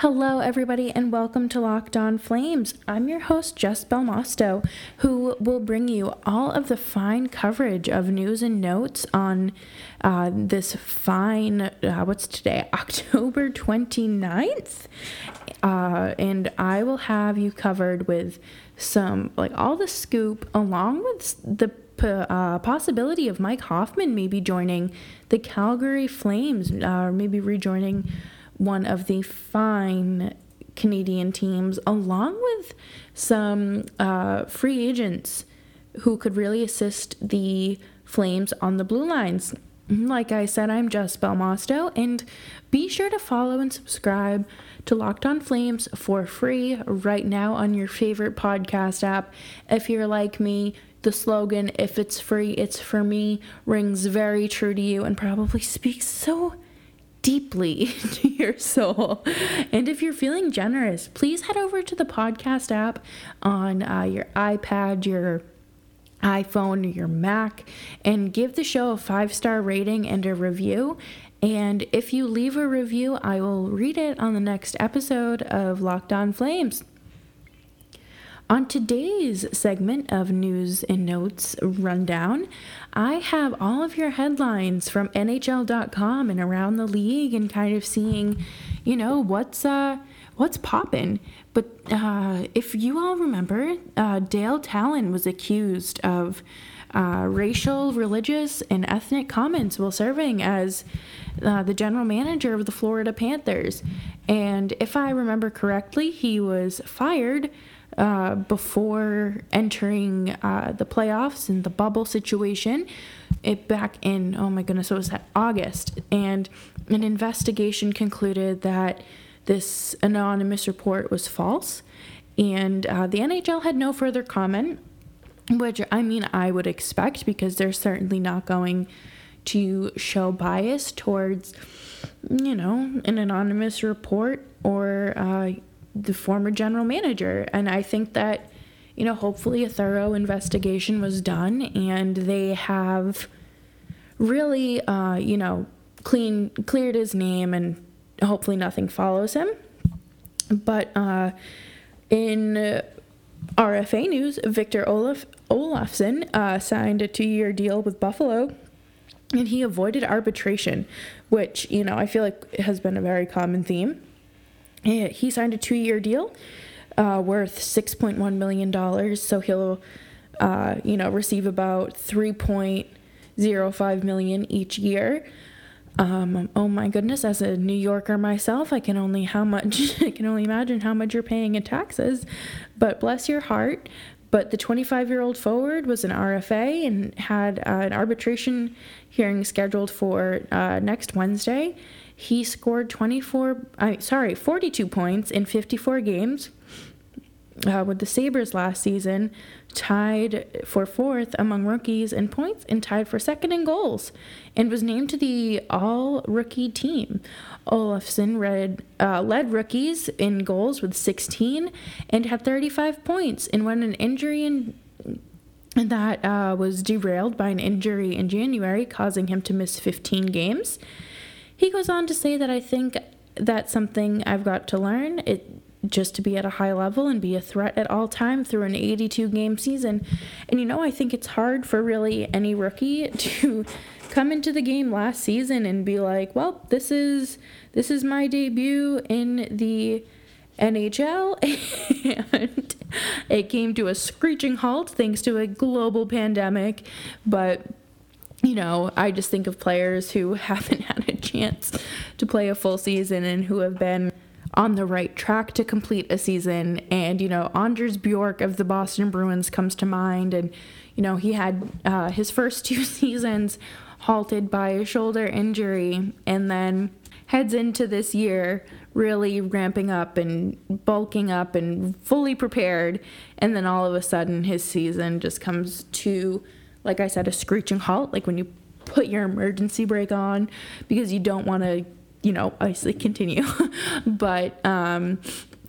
Hello, everybody, and welcome to Locked On Flames. I'm your host, Jess Belmosto, who will bring you all of the fine coverage of news and notes on uh, this fine, uh, what's today, October 29th. Uh, and I will have you covered with some, like, all the scoop, along with the uh, possibility of Mike Hoffman maybe joining the Calgary Flames, uh, maybe rejoining one of the fine Canadian teams, along with some uh, free agents who could really assist the Flames on the blue lines. Like I said, I'm Jess Belmosto, and be sure to follow and subscribe to Locked On Flames for free right now on your favorite podcast app. If you're like me, the slogan, if it's free, it's for me, rings very true to you and probably speaks so deeply to your soul. And if you're feeling generous, please head over to the podcast app on uh, your iPad, your iPhone, your Mac, and give the show a five star rating and a review. And if you leave a review, I will read it on the next episode of Locked On Flames. On today's segment of News and Notes Rundown, I have all of your headlines from NHL.com and around the league and kind of seeing, you know, what's uh what's popping. But uh, if you all remember, uh, Dale Tallon was accused of uh, racial, religious, and ethnic comments while serving as uh, the general manager of the Florida Panthers. And if I remember correctly, he was fired uh, before entering uh, the playoffs and the bubble situation. It back in oh my goodness, what was that August? And an investigation concluded that this anonymous report was false, and uh, the NHL had no further comment. Which I mean, I would expect because they're certainly not going to show bias towards, you know, an anonymous report or uh, the former general manager. And I think that, you know, hopefully a thorough investigation was done and they have really, uh, you know, clean cleared his name and hopefully nothing follows him. But uh, in RFA news, Victor Olaf Olofsson uh, signed a two-year deal with Buffalo, and he avoided arbitration, which you know I feel like has been a very common theme he signed a two year deal uh, worth $6.1 million. So he'll, uh, you know, receive about 3.05 million each year. Um, oh my goodness, as a New Yorker myself, I can only how much I can only imagine how much you're paying in taxes. But bless your heart. But the 25 year old forward was an RFA and had uh, an arbitration hearing scheduled for uh, next Wednesday. He scored 24, I sorry, 42 points in 54 games uh, with the Sabres last season, tied for fourth among rookies in points and tied for second in goals, and was named to the all rookie team. Olofsson read, uh, led rookies in goals with 16 and had 35 points. And when an injury in that uh, was derailed by an injury in January, causing him to miss 15 games. He goes on to say that I think that's something I've got to learn. It just to be at a high level and be a threat at all time through an 82 game season. And you know, I think it's hard for really any rookie to come into the game last season and be like, "Well, this is this is my debut in the NHL." and it came to a screeching halt thanks to a global pandemic, but you know, I just think of players who haven't had a chance to play a full season and who have been on the right track to complete a season. And, you know, Anders Bjork of the Boston Bruins comes to mind. And, you know, he had uh, his first two seasons halted by a shoulder injury and then heads into this year really ramping up and bulking up and fully prepared. And then all of a sudden, his season just comes to like I said, a screeching halt, like when you put your emergency brake on because you don't want to, you know, obviously continue. but um,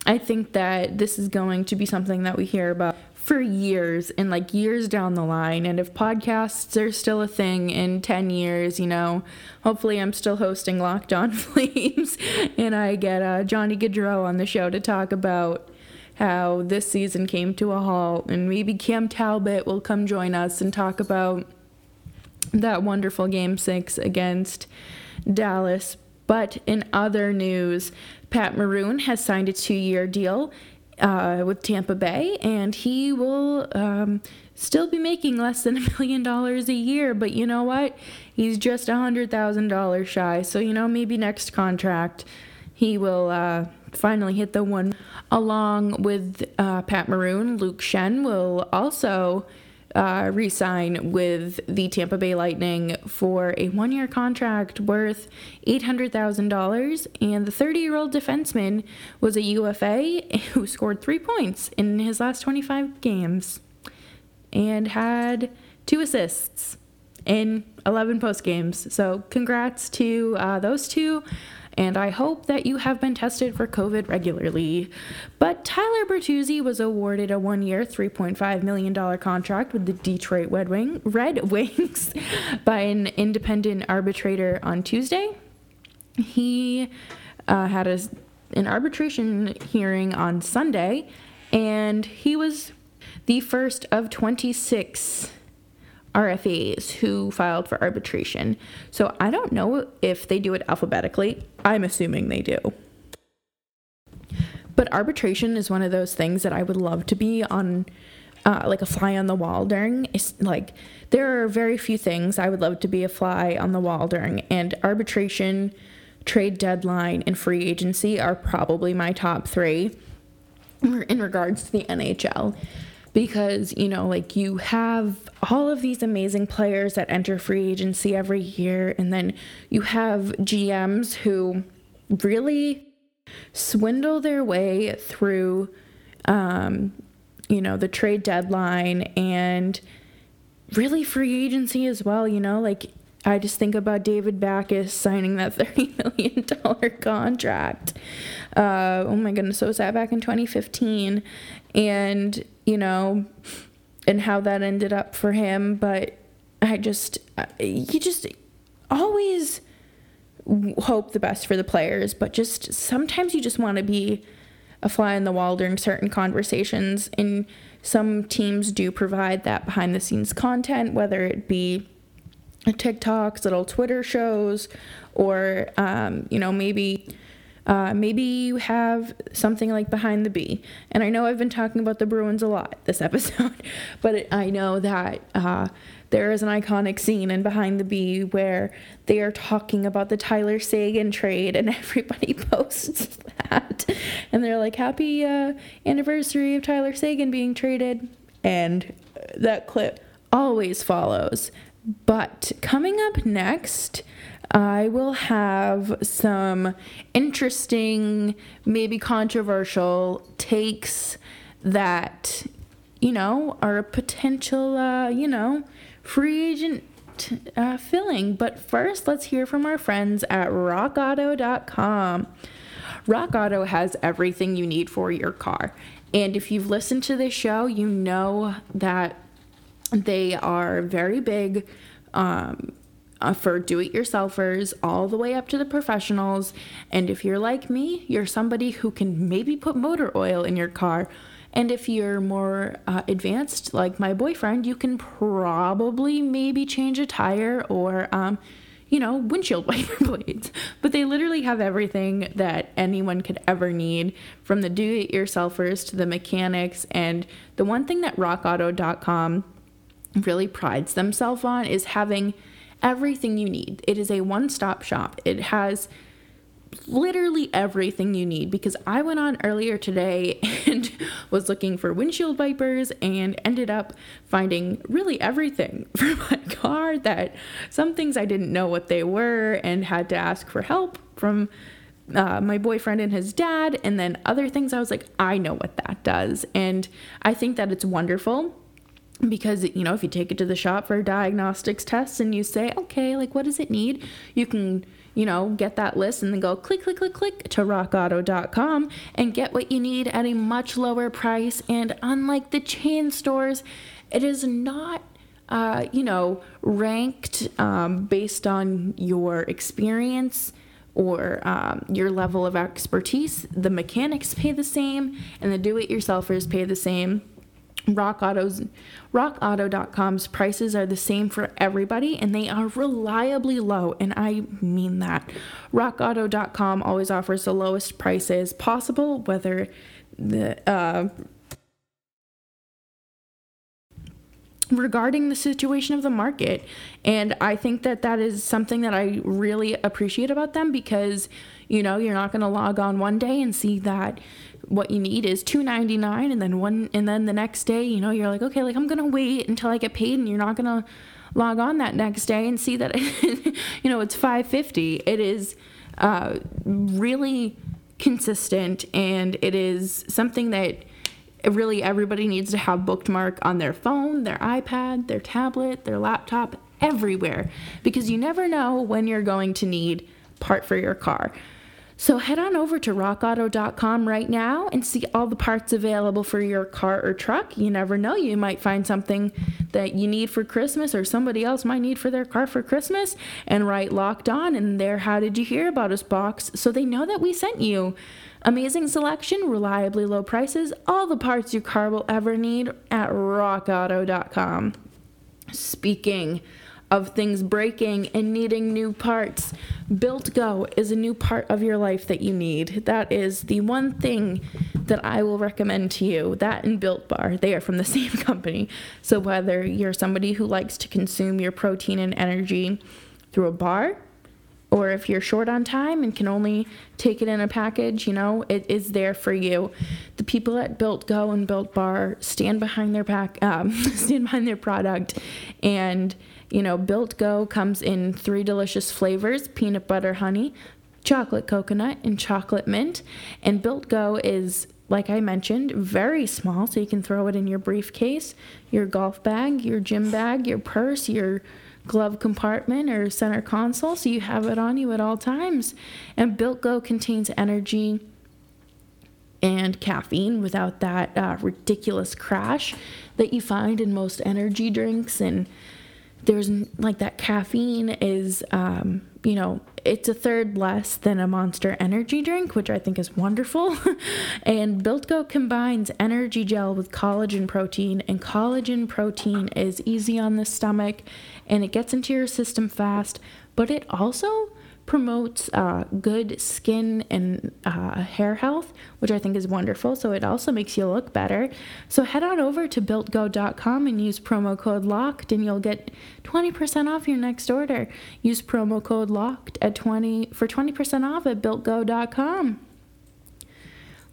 I think that this is going to be something that we hear about for years and like years down the line. And if podcasts are still a thing in 10 years, you know, hopefully I'm still hosting Locked On Flames and I get uh, Johnny Gaudreau on the show to talk about how this season came to a halt. And maybe Cam Talbot will come join us and talk about that wonderful game six against Dallas. But in other news, Pat Maroon has signed a two year deal uh, with Tampa Bay, and he will um, still be making less than a million dollars a year. But you know what? He's just a hundred thousand dollars shy. So you know, maybe next contract he will uh, finally hit the one. Along with uh, Pat Maroon, Luke Schenn will also uh, re sign with the Tampa Bay Lightning for a one year contract worth $800,000. And the 30 year old defenseman was a UFA who scored three points in his last 25 games and had two assists in 11 post games. So, congrats to uh, those two and I hope that you have been tested for COVID regularly. But Tyler Bertuzzi was awarded a one year, $3.5 million contract with the Detroit Red, Wing, Red Wings by an independent arbitrator on Tuesday. He uh, had a, an arbitration hearing on Sunday, and he was the first of 26 RFAs who filed for arbitration. So I don't know if they do it alphabetically. I'm assuming they do. But arbitration is one of those things that I would love to be on, uh, like a fly on the wall during. It's like there are very few things I would love to be a fly on the wall during, and arbitration, trade deadline, and free agency are probably my top three in regards to the NHL because you know like you have all of these amazing players that enter free agency every year and then you have GMs who really swindle their way through um, you know the trade deadline and really free agency as well you know? Like I just think about David Backes signing that $30 million contract. Uh, oh my goodness, so was that back in 2015? And you know, and how that ended up for him. But I just, you just always hope the best for the players, but just sometimes you just want to be a fly on the wall during certain conversations. And some teams do provide that behind the scenes content, whether it be TikToks, little Twitter shows, or, um, you know, maybe uh, maybe you have something like Behind the B. And I know I've been talking about the Bruins a lot this episode, but I know that uh, there is an iconic scene in Behind the B where they are talking about the Tyler Seguin trade, and everybody posts that. And they're like, Happy uh, anniversary of Tyler Seguin being traded. And that clip always follows. But coming up next, I will have some interesting, maybe controversial takes that, you know, are a potential, uh, you know, free agent uh, filling. But first, let's hear from our friends at rockauto.com. Rock Auto has everything you need for your car. And if you've listened to this show, you know that they are very big um, uh, for do it yourselfers all the way up to the professionals. And if you're like me, you're somebody who can maybe put motor oil in your car. And if you're more uh, advanced, like my boyfriend, you can probably maybe change a tire or, um, you know, windshield wiper blades. But they literally have everything that anyone could ever need from the do it yourselfers to the mechanics. And the one thing that rockauto.com really prides themselves on is having everything you need. It is a one stop shop. It has literally everything you need because I went on earlier today and was looking for windshield wipers and ended up finding really everything for my car that some things I didn't know what they were and had to ask for help from uh, my boyfriend and his dad and then other things I was like I know what that does and I think that it's wonderful because you know if you take it to the shop for diagnostics tests and you say okay like what does it need you can you know, get that list and then go click, click, click, click to rockauto.com and get what you need at a much lower price. And unlike the chain stores, it is not. Uh, you know, ranked um, based on your experience or um, your level of expertise. The mechanics pay the same, and the do-it-yourselfers pay the same. Rock Auto's rockauto.com's prices are the same for everybody and they are reliably low and I mean that. rockauto.com always offers the lowest prices possible whether the uh, regarding the situation of the market and I think that that is something that I really appreciate about them because you know you're not going to log on one day and see that what you need is 2.99 and then one and then the next day you know you're like okay like i'm gonna wait until i get paid and you're not gonna log on that next day and see that you know it's 550 it is uh, really consistent and it is something that really everybody needs to have bookmark on their phone their ipad their tablet their laptop everywhere because you never know when you're going to need part for your car so head on over to rockauto.com right now and see all the parts available for your car or truck. You never know, you might find something that you need for Christmas or somebody else might need for their car for Christmas and write locked on in their how did you hear about us box so they know that we sent you. Amazing selection, reliably low prices, all the parts your car will ever need at rockauto.com. Speaking of things breaking and needing new parts. Built Go is a new part of your life that you need. That is the one thing that I will recommend to you. That and Built Bar, they are from the same company. So whether you're somebody who likes to consume your protein and energy through a bar, or if you're short on time and can only take it in a package, you know, it is there for you. The people at Built Go and Built Bar stand behind their pack, um, stand behind their product, and you know, Built Go comes in three delicious flavors peanut butter honey, chocolate coconut, and chocolate mint. And Built Go is, like I mentioned, very small, so you can throw it in your briefcase, your golf bag, your gym bag, your purse, your glove compartment or center console, so you have it on you at all times. And Built Go contains energy and caffeine without that uh, ridiculous crash that you find in most energy drinks and there's like that caffeine is um, you know it's a third less than a monster energy drink which i think is wonderful. And built go combines energy gel with collagen protein and collagen protein is easy on the stomach and it gets into your system fast but it also promotes uh, good skin and uh, hair health, which I think is wonderful. So it also makes you look better. So head on over to builtgo.com and use promo code LOCKED, and you'll get 20% off your next order. Use promo code LOCKED at 20 for 20% off at builtgo.com.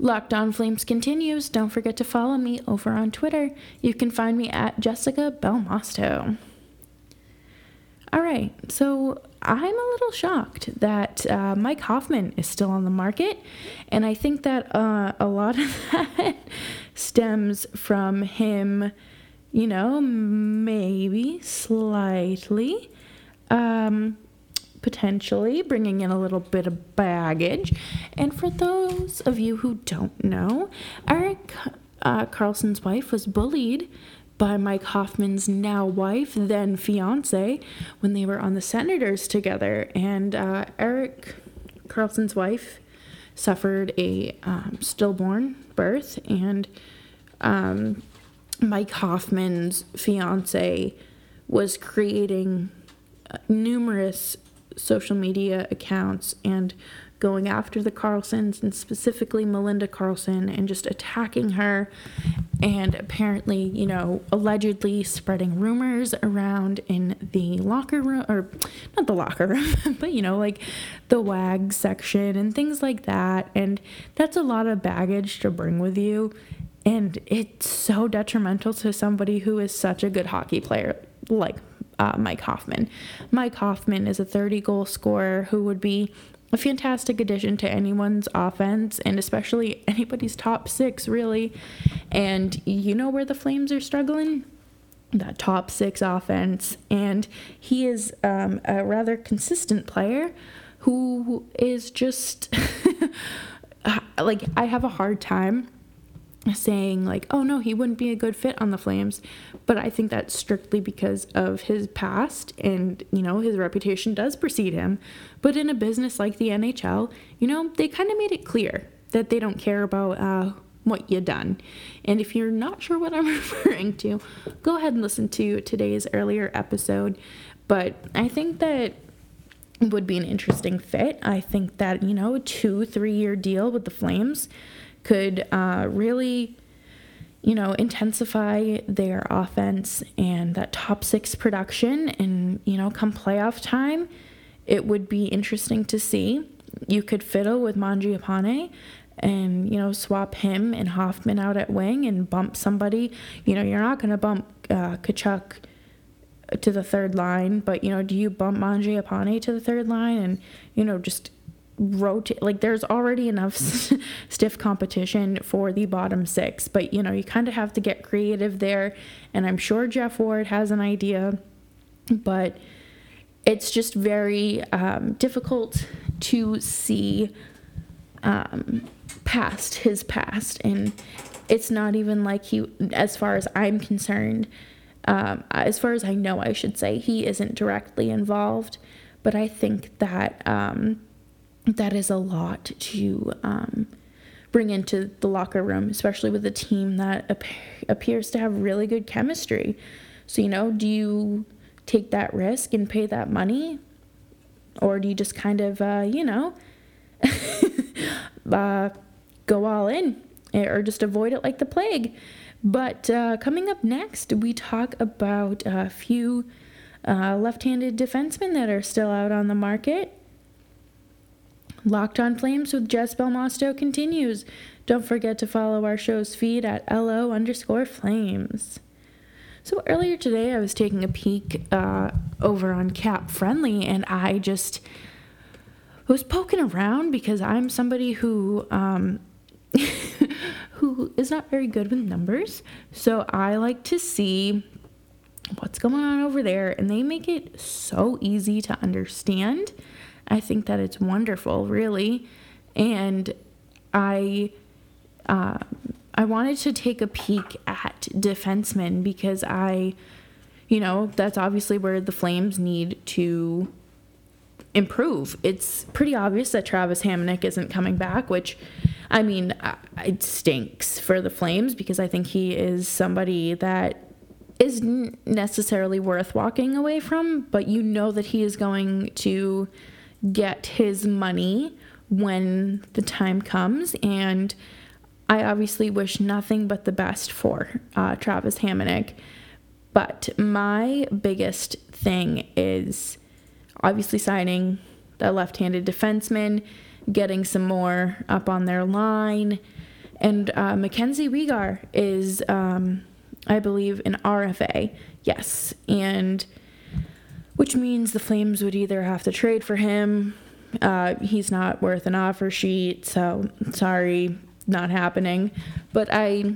Locked On Flames continues. Don't forget to follow me over on Twitter. You can find me at Jessica Belmosto. All right, so I'm a little shocked that uh, Mike Hoffman is still on the market, and I think that uh, a lot of that stems from him, you know, maybe slightly, um, potentially bringing in a little bit of baggage. And for those of you who don't know, Erik uh, Karlsson's wife was bullied by Mike Hoffman's now wife, then fiance, when they were on the Senators together. And uh, Erik Karlsson's wife suffered a um, stillborn birth, and um, Mike Hoffman's fiance was creating uh, numerous social media accounts and going after the Karlssons and specifically Melinda Karlsson and just attacking her and apparently, you know, allegedly spreading rumors around in the locker room or not the locker room, but you know, like the WAG section and things like that. And that's a lot of baggage to bring with you. And it's so detrimental to somebody who is such a good hockey player like uh, Mike Hoffman. Mike Hoffman is a 30 goal scorer who would be a fantastic addition to anyone's offense and especially anybody's top six, really. And you know where the Flames are struggling? That top six offense. And he is um, a rather consistent player who is just like I have a hard time saying like oh no he wouldn't be a good fit on the flames. But i think that's strictly because of his past and you know his reputation does precede him. But in a business like the nhl you know they kind of made it clear that they don't care about uh, what you done. And if you're not sure what i'm referring to go ahead and listen to today's earlier episode. But i think that would be an interesting fit. I think that you know a two three year deal with the flames could uh, really, you know, intensify their offense and that top six production. And, you know, come playoff time, it would be interesting to see. You could fiddle with Mangiapane and, you know, swap him and Hoffman out at wing and bump somebody. You know, you're not going to bump uh, Tkachuk to the third line, but, you know, do you bump Mangiapane to the third line and, you know, just rotate like there's already enough stiff competition for the bottom six but you know you kind of have to get creative there and i'm sure Geoff Ward has an idea but it's just very um, difficult to see um, past his past and it's not even like he as far as i'm concerned um, as far as i know i should say he isn't directly involved but i think that um, that is a lot to um, bring into the locker room, especially with a team that ap- appears to have really good chemistry. So, you know, do you take that risk and pay that money? Or do you just kind of, uh, you know, uh, go all in or just avoid it like the plague? But uh, coming up next, we talk about a few uh, left handed defensemen that are still out on the market Locked on Flames with Jess Belmosto continues. Don't forget to follow our show's feed at LO underscore flames. So earlier today, I was taking a peek uh, over on Cap Friendly, and I just was poking around because I'm somebody who um, who is not very good with numbers. So I like to see what's going on over there, and they make it so easy to understand. I think that it's wonderful, really. And I uh, I wanted to take a peek at defensemen because I, you know, that's obviously where the Flames need to improve. It's pretty obvious that Travis Hamonic isn't coming back, which, I mean, it stinks for the Flames because I think he is somebody that isn't necessarily worth walking away from, but you know that he is going to get his money when the time comes. And I obviously wish nothing but the best for uh, Travis Hamonic. But my biggest thing is obviously signing the left handed defenseman, getting some more up on their line. And uh, Mackenzie Weegar is, um, I believe, an RFA. Yes. And which means the Flames would either have to trade for him. Uh, he's not worth an offer sheet, so sorry, not happening. But I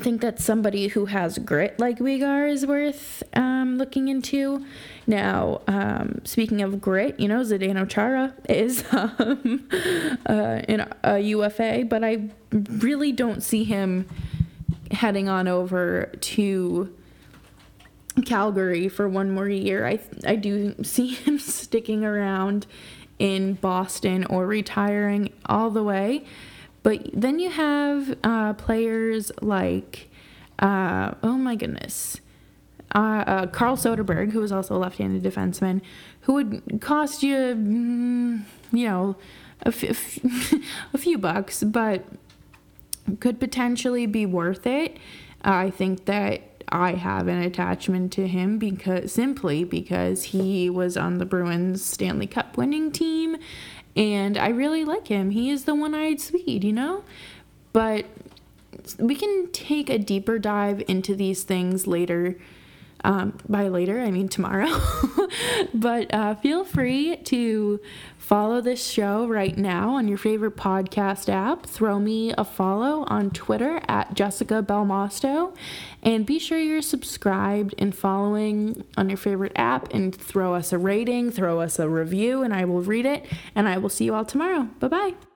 think that somebody who has grit like Weegar is worth um, looking into. Now, um, speaking of grit, you know, Zdeno Chara is um, uh, in a UFA, but I really don't see him heading on over to Calgary for one more year. I I do see him sticking around in Boston or retiring all the way. But then you have uh, players like, uh, oh my goodness, uh, uh Carl Soderberg, who is also a left-handed defenseman, who would cost you, mm, you know, a, f- a few bucks, but could potentially be worth it. I think that I have an attachment to him because simply because he was on the Bruins Stanley Cup winning team and I really like him. He is the one-eyed Swede, you know? But we can take a deeper dive into these things later Um, by later, I mean tomorrow. but uh, feel free to follow this show right now on your favorite podcast app. Throw me a follow on Twitter at Jessica Belmosto. And be sure you're subscribed and following on your favorite app and throw us a rating, throw us a review, and I will read it. And I will see you all tomorrow. Bye bye.